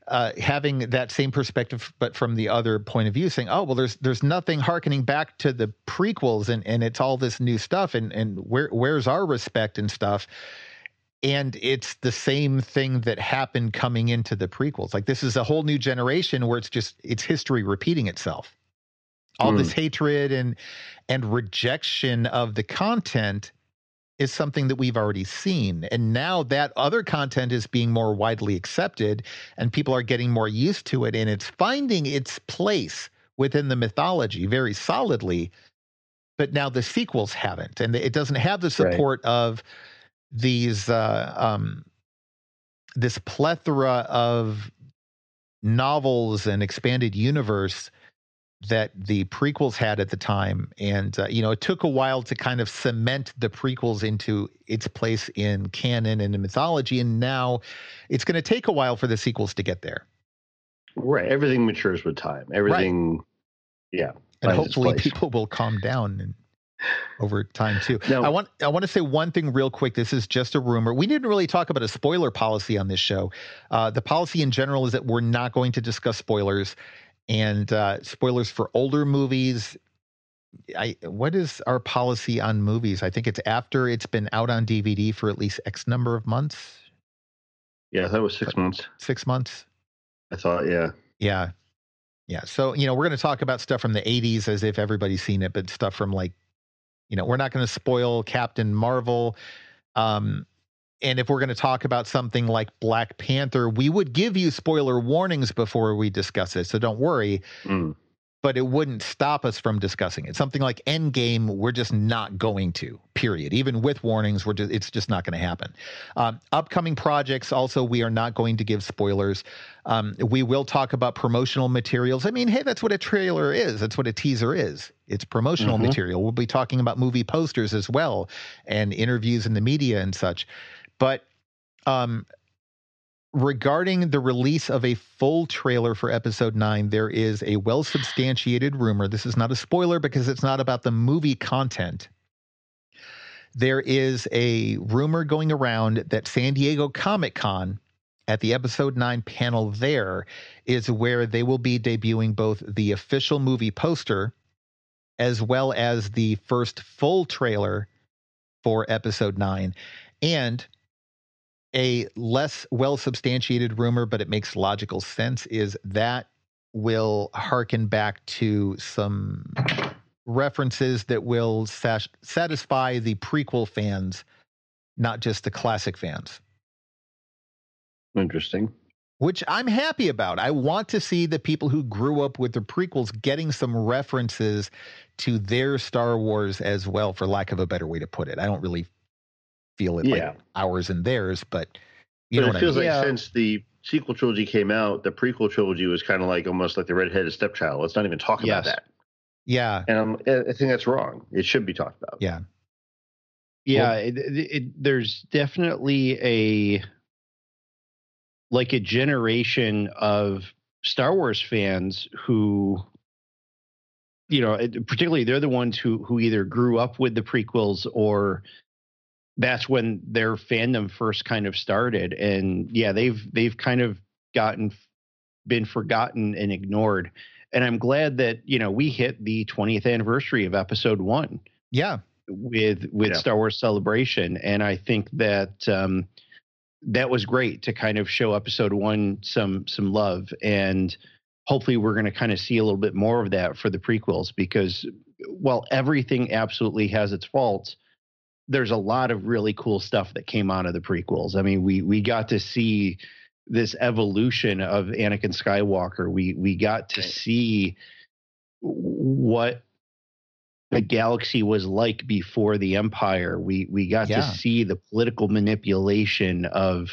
uh, having that same perspective, but from the other point of view, saying, "Oh, well, there's there's nothing harkening back to the prequels, and and it's all this new stuff, and and where where's our respect and stuff." And it's the same thing that happened coming into the prequels. Like this is a whole new generation where it's just it's history repeating itself. All mm. this hatred and and rejection of the content is something that we've already seen. And now that other content is being more widely accepted and people are getting more used to it and it's finding its place within the mythology very solidly. But now the sequels haven't. And it doesn't have the support right. of these, uh, um, this plethora of novels and expanded universe that the prequels had at the time. And, uh, you know, it took a while to kind of cement the prequels into its place in canon and in mythology. And now it's going to take a while for the sequels to get there. Right. Everything matures with time. Everything, right. yeah. And hopefully people will calm down and over time too. Now, I want I want to say one thing real quick. This is just a rumor. We didn't really talk about a spoiler policy on this show. Uh, the policy in general is that we're not going to discuss spoilers. And uh, spoilers for older movies. I what is our policy on movies? I think it's after it's been out on DVD for at least X number of months. Yeah, that was six months. Six months. I thought, yeah. Yeah. Yeah. So, you know, we're going to talk about stuff from the 80s as if everybody's seen it, but stuff from like, you know, we're not going to spoil Captain Marvel. Um, and if we're going to talk about something like Black Panther, we would give you spoiler warnings before we discuss it. So don't worry. Mm. But it wouldn't stop us from discussing it. Something like Endgame, we're just not going to. Period. Even with warnings, we're just, it's just not going to happen. Um, upcoming projects, also, we are not going to give spoilers. Um, we will talk about promotional materials. I mean, hey, that's what a trailer is. That's what a teaser is. It's promotional mm-hmm. material. We'll be talking about movie posters as well, and interviews in the media and such. But um, regarding the release of a full trailer for episode 9 there is a well substantiated rumor. This is not a spoiler because it's not about the movie content. There is a rumor going around that san diego comic-con at the episode 9 panel there is where they will be debuting both the official movie poster as well as the first full trailer for episode 9 and a less well substantiated rumor, but it makes logical sense, is that will harken back to some references that will sas- satisfy the prequel fans, not just the classic fans. Interesting. which I'm happy about. I want to see the people who grew up with the prequels getting some references to their Star Wars as well, for lack of a better way to put it. I don't really feel it yeah. like ours and theirs, but you but know it feels I mean. like yeah. since the sequel trilogy came out, the prequel trilogy was kind of like almost like the redheaded stepchild. Let's not even talk yes. about that. Yeah, and I'm, I think that's wrong. It should be talked about. Yeah, yeah. Well, it, it, it, there's definitely a like a generation of Star Wars fans who, you know, particularly they're the ones who who either grew up with the prequels or that's when their fandom first kind of started. And yeah, they've they've kind of gotten been forgotten and ignored. And I'm glad that you know we hit the 20th anniversary of Episode One. Yeah, with with yeah. Star Wars Celebration, and I think that. um that was great to kind of show episode one some some love and hopefully we're going to kind of see a little bit more of that for the prequels because while everything absolutely has its faults there's a lot of really cool stuff that came out of the prequels i mean we we got to see this evolution of Anakin Skywalker we we got to see what the galaxy was like before the empire. We we got yeah. to see the political manipulation of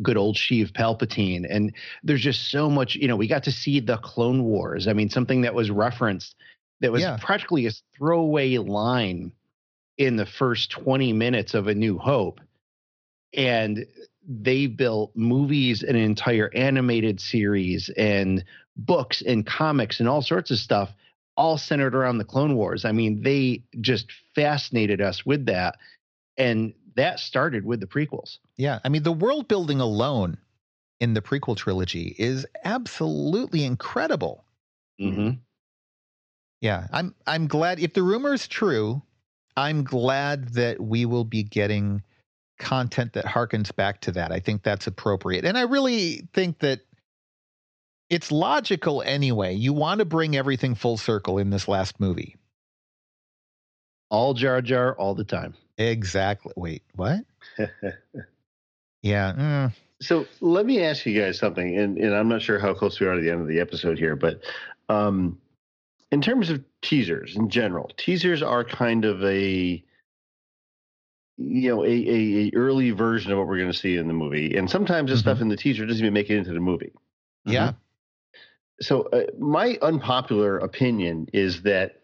good old Sheev Palpatine, and there's just so much. You know, we got to see the Clone Wars. I mean, something that was referenced that was yeah. practically a throwaway line in the first 20 minutes of A New Hope, and they built movies, and an entire animated series, and books and comics and all sorts of stuff all centered around the Clone Wars. I mean, they just fascinated us with that. And that started with the prequels. Yeah. I mean, the world building alone in the prequel trilogy is absolutely incredible. Mm-hmm. Yeah. I'm I'm glad if the rumor is true, I'm glad that we will be getting content that harkens back to that. I think that's appropriate. And I really think that it's logical anyway. You want to bring everything full circle in this last movie. All Jar Jar all the time. Exactly. Wait, what? yeah. Mm. So let me ask you guys something, and, and I'm not sure how close we are to the end of the episode here, but um, in terms of teasers in general, teasers are kind of a you know a, a, a early version of what we're going to see in the movie, and sometimes the mm-hmm. stuff in the teaser doesn't even make it into the movie. Yeah. Mm-hmm so uh, my unpopular opinion is that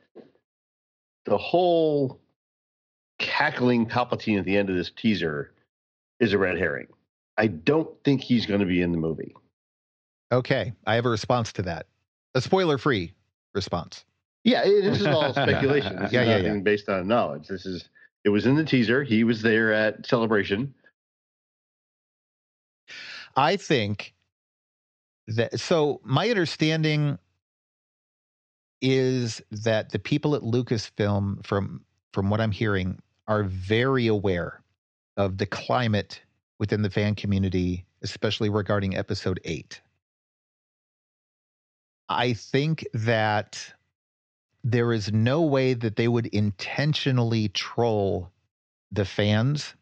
the whole cackling Palpatine at the end of this teaser is a red herring. I don't think he's going to be in the movie. Okay, I have a response to that. A spoiler-free response. Yeah, this is all speculation. This yeah, is yeah, yeah. based on knowledge. This is it was in the teaser. He was there at Celebration. I think that so my understanding is that the people at Lucasfilm, from from what I'm hearing, are very aware of the climate within the fan community, especially regarding episode eight. I think that there is no way that they would intentionally troll the fans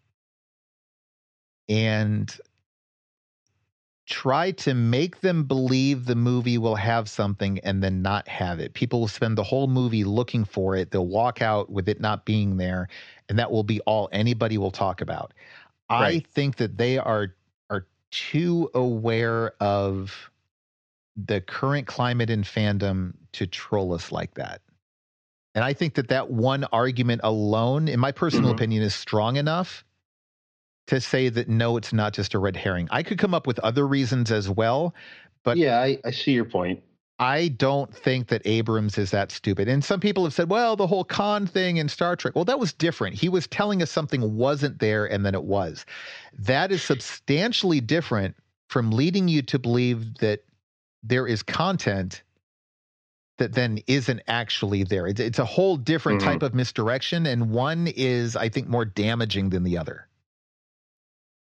and try to make them believe the movie will have something and then not have it. People will spend the whole movie looking for it. They'll walk out with it not being there, and that will be all anybody will talk about. Right. I think that they are are too aware of the current climate in fandom to troll us like that. And I think that that one argument alone, in my personal mm-hmm. opinion, is strong enough to say that no, it's not just a red herring. I could come up with other reasons as well, but yeah, I, I see your point. I don't think that Abrams is that stupid. And some people have said, well, the whole Khan thing in Star Trek, well, that was different. He was telling us something wasn't there and then it was. That is substantially different from leading you to believe that there is content that then isn't actually there. It's, it's a whole different mm-hmm. type of misdirection. And one is, I think, more damaging than the other.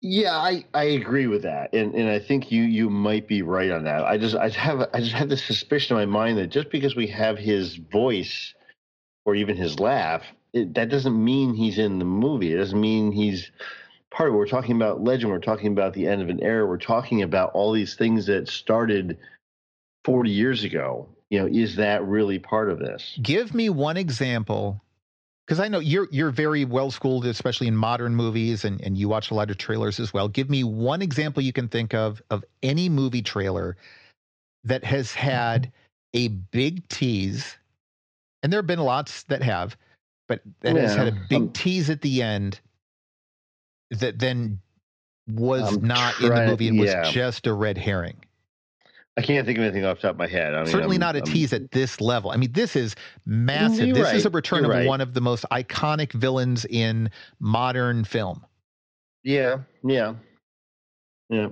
Yeah, I, I agree with that, and and I think you you might be right on that. I just I have I just have this suspicion in my mind that just because we have his voice or even his laugh, it, that doesn't mean he's in the movie. It doesn't mean he's part of it. We're talking about legend. We're talking about the end of an era. We're talking about all these things that started 40 years ago. You know, is that really part of this? Give me one example because I know you're you're very well schooled, especially in modern movies, and, and you watch a lot of trailers as well. Give me one example you can think of of any movie trailer that has had a big tease, and there have been lots that have, but that yeah. has had a big um, tease at the end that then was I'm not trying, in the movie and yeah. was just a red herring. I can't think of anything off the top of my head. I mean, Certainly I'm, not a I'm, tease at this level. I mean, this is massive. This right. is a return you're of right. one of the most iconic villains in modern film. Yeah, yeah, yeah,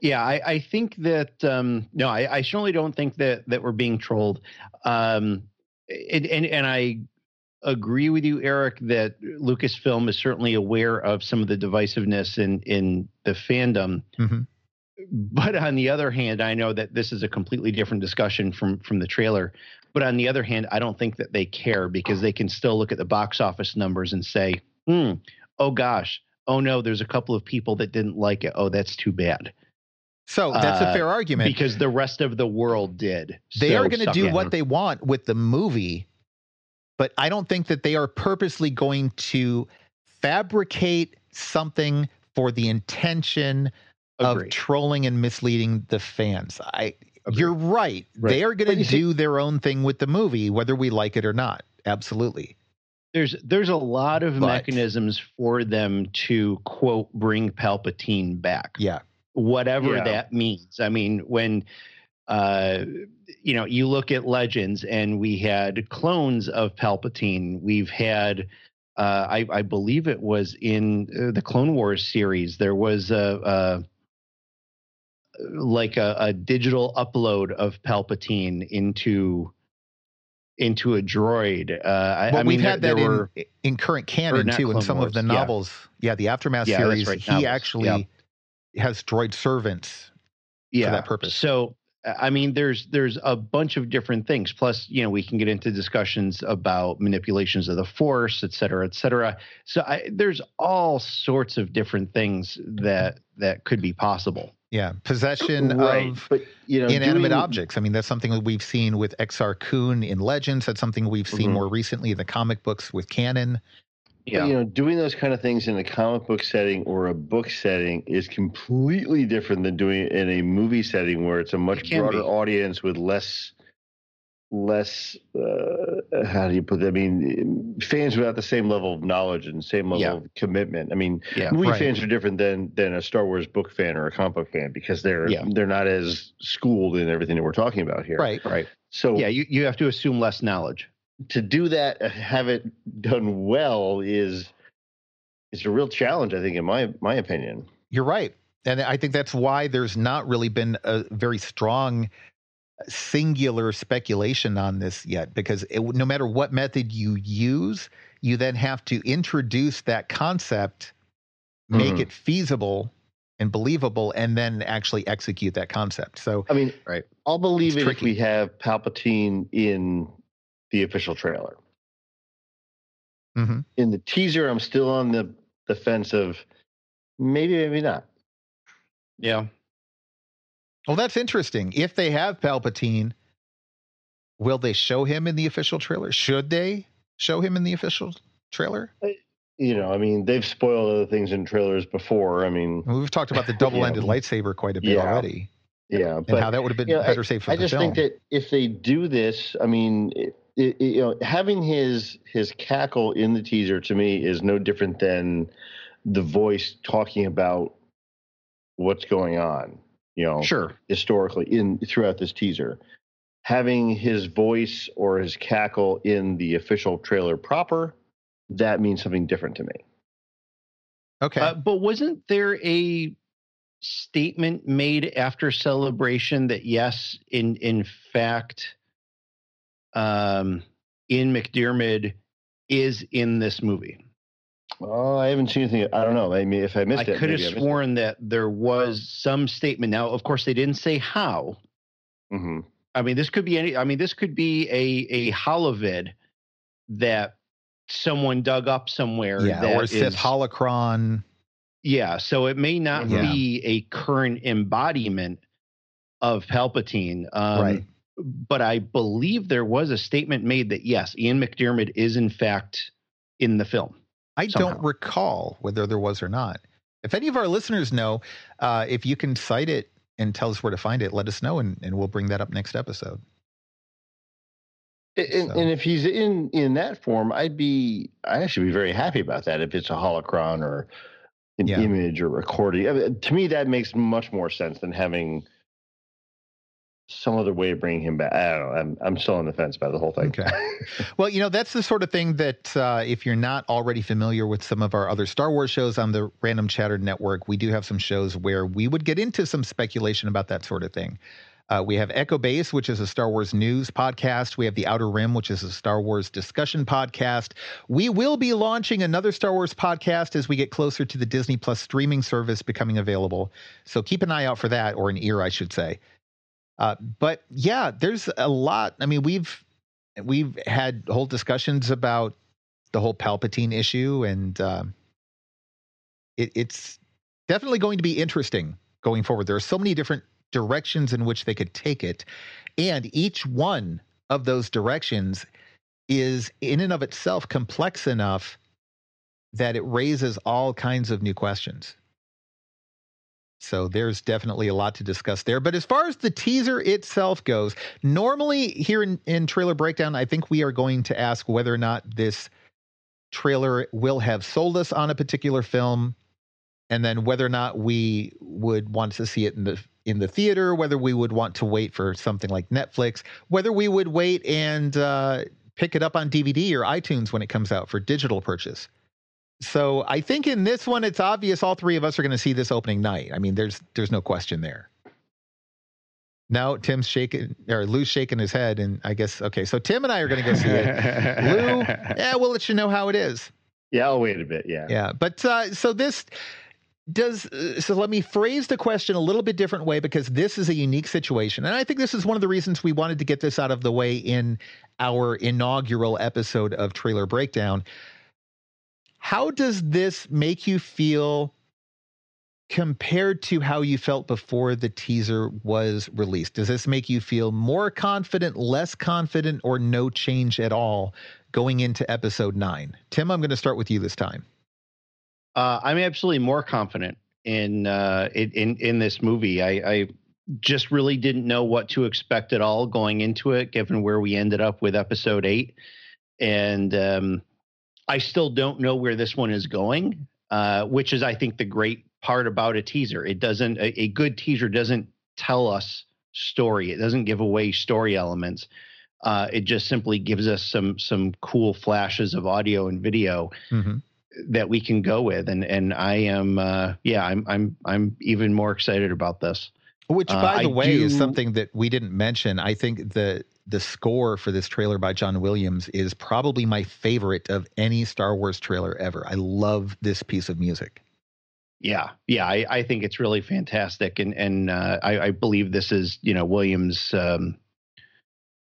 yeah. I, I think that um, no, I, I certainly don't think that that we're being trolled. Um, and and, and I agree with you, Eric, that Lucasfilm is certainly aware of some of the divisiveness in in the fandom. Mm-hmm. But on the other hand, I know that this is a completely different discussion from from the trailer. But on the other hand, I don't think that they care because they can still look at the box office numbers and say, "Hmm, oh gosh, oh no, there's a couple of people that didn't like it. Oh, that's too bad." So that's uh, a fair argument because the rest of the world did. They so are going to do what they want with the movie but I don't think that they are purposely going to fabricate something for the intention Agreed. of trolling and misleading the fans. I Agreed. you're right. right. They are going to do see, their own thing with the movie whether we like it or not. Absolutely. There's there's a lot of but, mechanisms for them to quote bring Palpatine back. Yeah. Whatever yeah. that means. I mean, when uh, you know, you look at Legends, and we had clones of Palpatine. We've had, uh, I, I, believe it was in uh, the Clone Wars series. There was a, a like a, a, digital upload of Palpatine into into a droid. Uh, I, well, I we've had that in, in current canon too. in some Wars, of the novels, yeah, yeah the aftermath yeah, series, right, he novels, actually yeah. has droid servants yeah. for that purpose. So I mean, there's there's a bunch of different things. Plus, you know, we can get into discussions about manipulations of the force, et cetera, et cetera. So I, there's all sorts of different things that that could be possible. Yeah, possession right. of but, you know, inanimate doing, objects. I mean, that's something that we've seen with Exar Kun in Legends. That's something we've seen mm-hmm. more recently in the comic books with canon. Yeah. But, you know, doing those kind of things in a comic book setting or a book setting is completely different than doing it in a movie setting where it's a much it broader be. audience with less less uh, how do you put that? I mean, fans without the same level of knowledge and same level yeah. of commitment. I mean, yeah, movie right. fans are different than than a Star Wars book fan or a comic book fan because they're yeah. they're not as schooled in everything that we're talking about here. Right, right. So yeah, you, you have to assume less knowledge to do that, uh, have it done well is is a real challenge. I think, in my my opinion. You're right, and I think that's why there's not really been a very strong singular speculation on this yet, because it, no matter what method you use, you then have to introduce that concept, make mm-hmm. it feasible and believable, and then actually execute that concept. So, I mean, right? I'll believe it tricky. if we have Palpatine in the official trailer. Mm-hmm. In the teaser, I'm still on the, the fence of maybe, maybe not. Yeah. Well, that's interesting. If they have Palpatine, will they show him in the official trailer? Should they show him in the official trailer? Uh, you know, I mean, they've spoiled other things in trailers before. I mean, we've talked about the double-ended lightsaber quite a bit yeah. already. Yeah, and but, how that would have been you know, better I, safe for I the just film. think that if they do this, I mean, it, it, you know, having his his cackle in the teaser to me is no different than the voice talking about what's going on. You know, sure, historically in throughout this teaser, having his voice or his cackle in the official trailer proper, that means something different to me. Okay, uh, but wasn't there a statement made after celebration that yes, in in fact um, Ian McDiarmid is in this movie. Oh, I haven't seen anything. I don't know. I mean, if I missed I it, I could have sworn that there was some statement. Now, of course, they didn't say how. Mm-hmm. I mean, this could be any. I mean, this could be a a holovid that someone dug up somewhere. Yeah, or Sith holocron. Yeah, so it may not yeah. be a current embodiment of Palpatine. Um, right. But I believe there was a statement made that yes, Ian McDiarmid is in fact in the film. I somehow. don't recall whether there was or not. If any of our listeners know, uh, if you can cite it and tell us where to find it, let us know, and, and we'll bring that up next episode. And, so. and, if he's in in that form, I'd be I actually be very happy about that. If it's a holocron or an yeah. image or recording, I mean, to me that makes much more sense than having some other way of bringing him back. I don't know. I'm I'm still on the fence about the whole thing. Okay. well, you know that's the sort of thing that uh, if you're not already familiar with some of our other Star Wars shows on the Random Chatter Network, we do have some shows where we would get into some speculation about that sort of thing. Uh, we have Echo Base, which is a Star Wars news podcast. We have The Outer Rim, which is a Star Wars discussion podcast. We will be launching another Star Wars podcast as we get closer to the Disney Plus streaming service becoming available. So keep an eye out for that, or an ear, I should say. Uh, but yeah, there's a lot. I mean, we've we've had whole discussions about the whole Palpatine issue, and uh, it, it's definitely going to be interesting going forward. There are so many different directions in which they could take it, and each one of those directions is in and of itself complex enough that it raises all kinds of new questions. So there's definitely a lot to discuss there. But as far as the teaser itself goes, normally here in, in Trailer Breakdown, I think we are going to ask whether or not this trailer will have sold us on a particular film, and then whether or not we would want to see it in the in the theater, whether we would want to wait for something like Netflix, whether we would wait and uh, pick it up on DVD or iTunes when it comes out for digital purchase. So I think in this one, it's obvious all three of us are going to see this opening night. I mean, there's there's no question there. Now Tim's shaking or Lou's shaking his head, and I guess okay. So Tim and I are going to go see it. Lou, yeah, we'll let you know how it is. Yeah, I'll wait a bit. Yeah, yeah. But uh, so this does uh, so. Let me phrase the question a little bit different way because this is a unique situation, and I think this is one of the reasons we wanted to get this out of the way in our inaugural episode of Trailer Breakdown how does this make you feel compared to how you felt before the teaser was released? Does this make you feel more confident, less confident, or no change at all going into episode nine? Tim, I'm going to start with you this time. Uh, I'm absolutely more confident in uh, in in this movie. I, I just really didn't know what to expect at all going into it, given where we ended up with episode eight, and um, I still don't know where this one is going, uh, which is, I think, the great part about a teaser. It doesn't, a, a, good teaser doesn't tell us story. It doesn't give away story elements. Uh, it just simply gives us some some cool flashes of audio and video mm-hmm. that we can go with. And and I am, uh, yeah, I'm I'm I'm even more excited about this. Which, uh, by the way, do, is something that we didn't mention. I think the the score for this trailer by John Williams is probably my favorite of any Star Wars trailer ever. I love this piece of music. Yeah, yeah, I, I think it's really fantastic, and and uh, I, I, believe this is you know Williams um,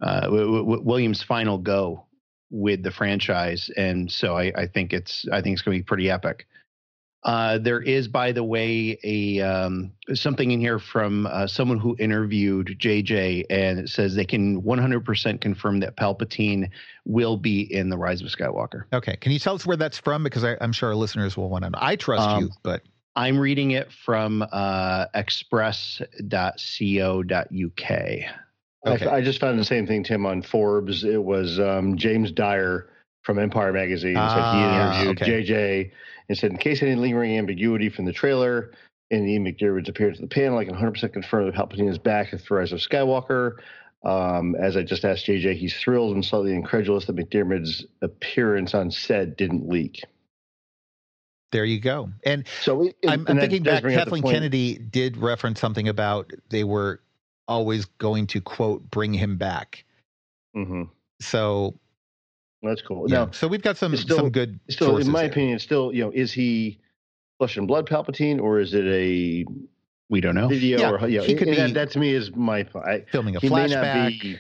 uh, w- w- Williams' final go with the franchise, and so I, I think it's I think it's going to be pretty epic. Uh, there is, by the way, a um, something in here from uh, someone who interviewed JJ, and it says they can 100% confirm that Palpatine will be in the Rise of Skywalker. Okay, can you tell us where that's from? Because I, am sure our listeners will want to know. I trust um, you, but I'm reading it from uh, express.co.uk. Okay. I, I, just found the same thing, Tim, on Forbes. It was um, James Dyer from Empire Magazine said he ah, interviewed okay. JJ and said, in case any lingering ambiguity from the trailer, and Ian McDiarmid's appearance at the panel, I can 100% confirm that Palpatine is back as the Rise of Skywalker. Um, as I just asked JJ, he's thrilled and slightly incredulous that McDiarmid's appearance on set didn't leak. There you go. And so it, I'm, I'm thinking back, Kathleen Kennedy did reference something about they were always going to quote bring him back. Mm-hmm. So that's cool. Yeah. Now, so we've got some still, some good. Still, in my opinion, still you know, is he flesh and blood Palpatine or is it a we don't know video yeah, or you know, he could be, that, that to me is my I, filming a flashback. Be,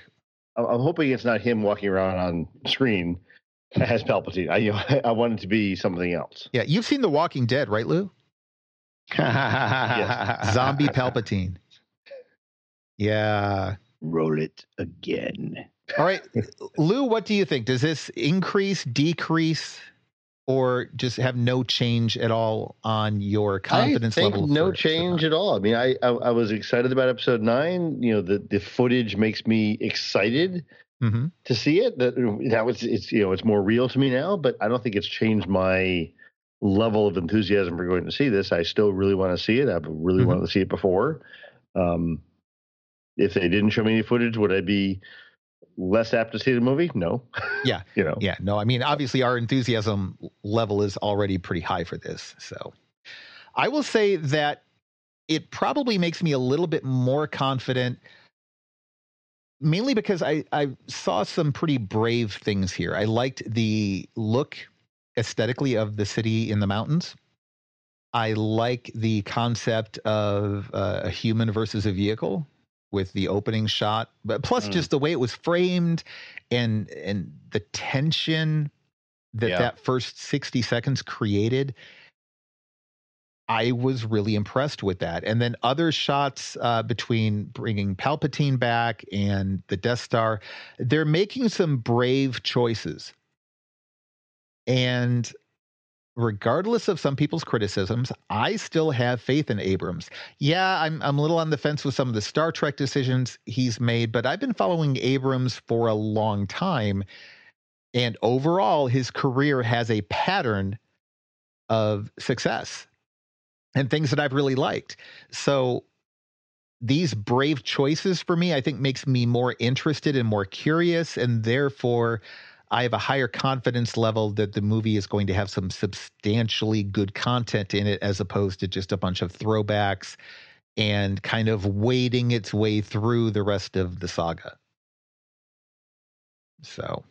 I'm hoping it's not him walking around on screen as Palpatine. I you know, I want it to be something else. Yeah, you've seen The Walking Dead, right, Lou? yes. Zombie Palpatine. Yeah. Roll it again. All right. Lou, what do you think? Does this increase, decrease, or just have no change at all on your confidence I think level? No change at all. I mean, I, I, I was excited about episode nine. You know, the the footage makes me excited mm-hmm. to see it. That that was it's you know it's more real to me now. But I don't think it's changed my level of enthusiasm for going to see this. I still really want to see it. I've really mm-hmm. wanted to see it before. Um, if they didn't show me any footage, would I be less apt to see the movie? No. Yeah. you know. Yeah. No. I mean, obviously, our enthusiasm level is already pretty high for this. So, I will say that it probably makes me a little bit more confident. Mainly because I, I saw some pretty brave things here. I liked the look aesthetically of the city in the mountains. I like the concept of uh, a human versus a vehicle with the opening shot, but plus mm. just the way it was framed and and the tension that yeah. that first 60 seconds created. I was really impressed with that. And then other shots uh, between bringing Palpatine back and the Death Star, they're making some brave choices. And regardless of some people's criticisms, I still have faith in Abrams. Yeah, I'm I'm a little on the fence with some of the Star Trek decisions he's made, but I've been following Abrams for a long time. And overall, his career has a pattern of success and things that I've really liked. So these brave choices for me, I think makes me more interested and more curious and therefore I have a higher confidence level that the movie is going to have some substantially good content in it as opposed to just a bunch of throwbacks and kind of wading its way through the rest of the saga. So,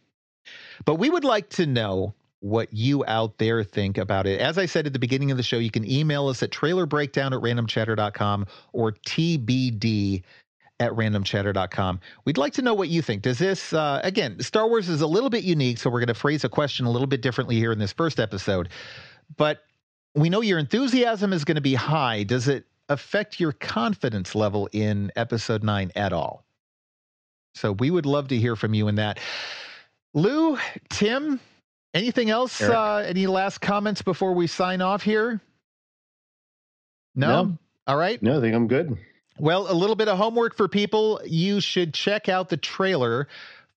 but we would like to know what you out there think about it. As I said at the beginning of the show, you can email us at trailerbreakdown at randomchatter.com or TBD at randomchatter.com. We'd like to know what you think. Does this, uh, again, Star Wars is a little bit unique, so we're going to phrase a question a little bit differently here in this first episode. But we know your enthusiasm is going to be high. Does it affect your confidence level in episode nine at all? So we would love to hear from you in that. Lou, Tim, anything else? Uh, any last comments before we sign off here? No? no. All right. No, I think I'm good. Well, a little bit of homework for people. You should check out the trailer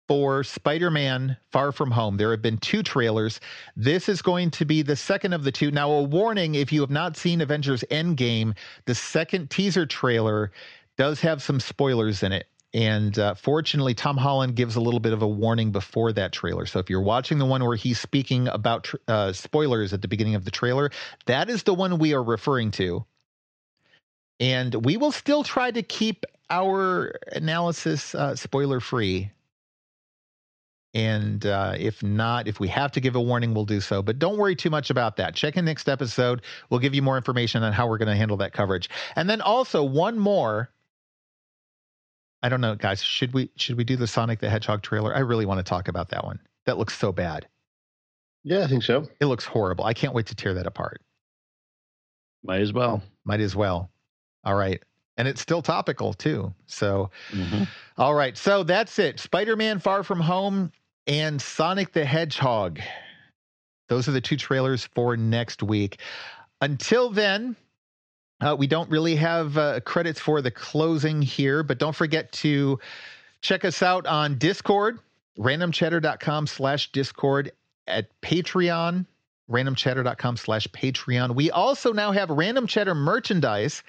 for Spider Man Far From Home. There have been two trailers. This is going to be the second of the two. Now, a warning if you have not seen Avengers Endgame, the second teaser trailer does have some spoilers in it. And uh, fortunately, Tom Holland gives a little bit of a warning before that trailer. So if you're watching the one where he's speaking about tr- uh, spoilers at the beginning of the trailer, that is the one we are referring to. And we will still try to keep our analysis uh, spoiler free. And uh, if not, if we have to give a warning, we'll do so. But don't worry too much about that. Check in next episode. We'll give you more information on how we're going to handle that coverage. And then also one more. I don't know, guys. Should we should we do the Sonic the Hedgehog trailer? I really want to talk about that one. That looks so bad. Yeah, I think so. It looks horrible. I can't wait to tear that apart. Might as well. Might as well. All right. And it's still topical too. So, mm-hmm. all right. So that's it. Spider Man Far From Home and Sonic the Hedgehog. Those are the two trailers for next week. Until then, uh, we don't really have uh, credits for the closing here, but don't forget to check us out on Discord, randomchatter.com slash Discord, at Patreon, randomchatter.com slash Patreon. We also now have Random Chatter merchandise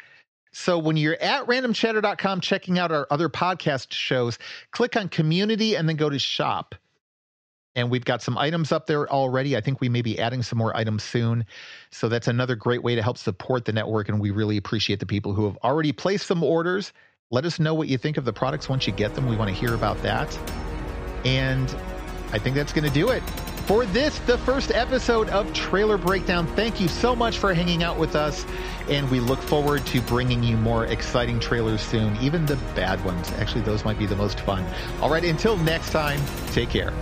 so when you're at randomchatter.com checking out our other podcast shows, click on community and then go to shop. And we've got some items up there already. I think we may be adding some more items soon. So that's another great way to help support the network. And we really appreciate the people who have already placed some orders. Let us know what you think of the products once you get them. We want to hear about that. And I think that's going to do it for this, the first episode of Trailer Breakdown. Thank you so much for hanging out with us, and we look forward to bringing you more exciting trailers soon, even the bad ones. Actually, those might be the most fun. All right, until next time, take care.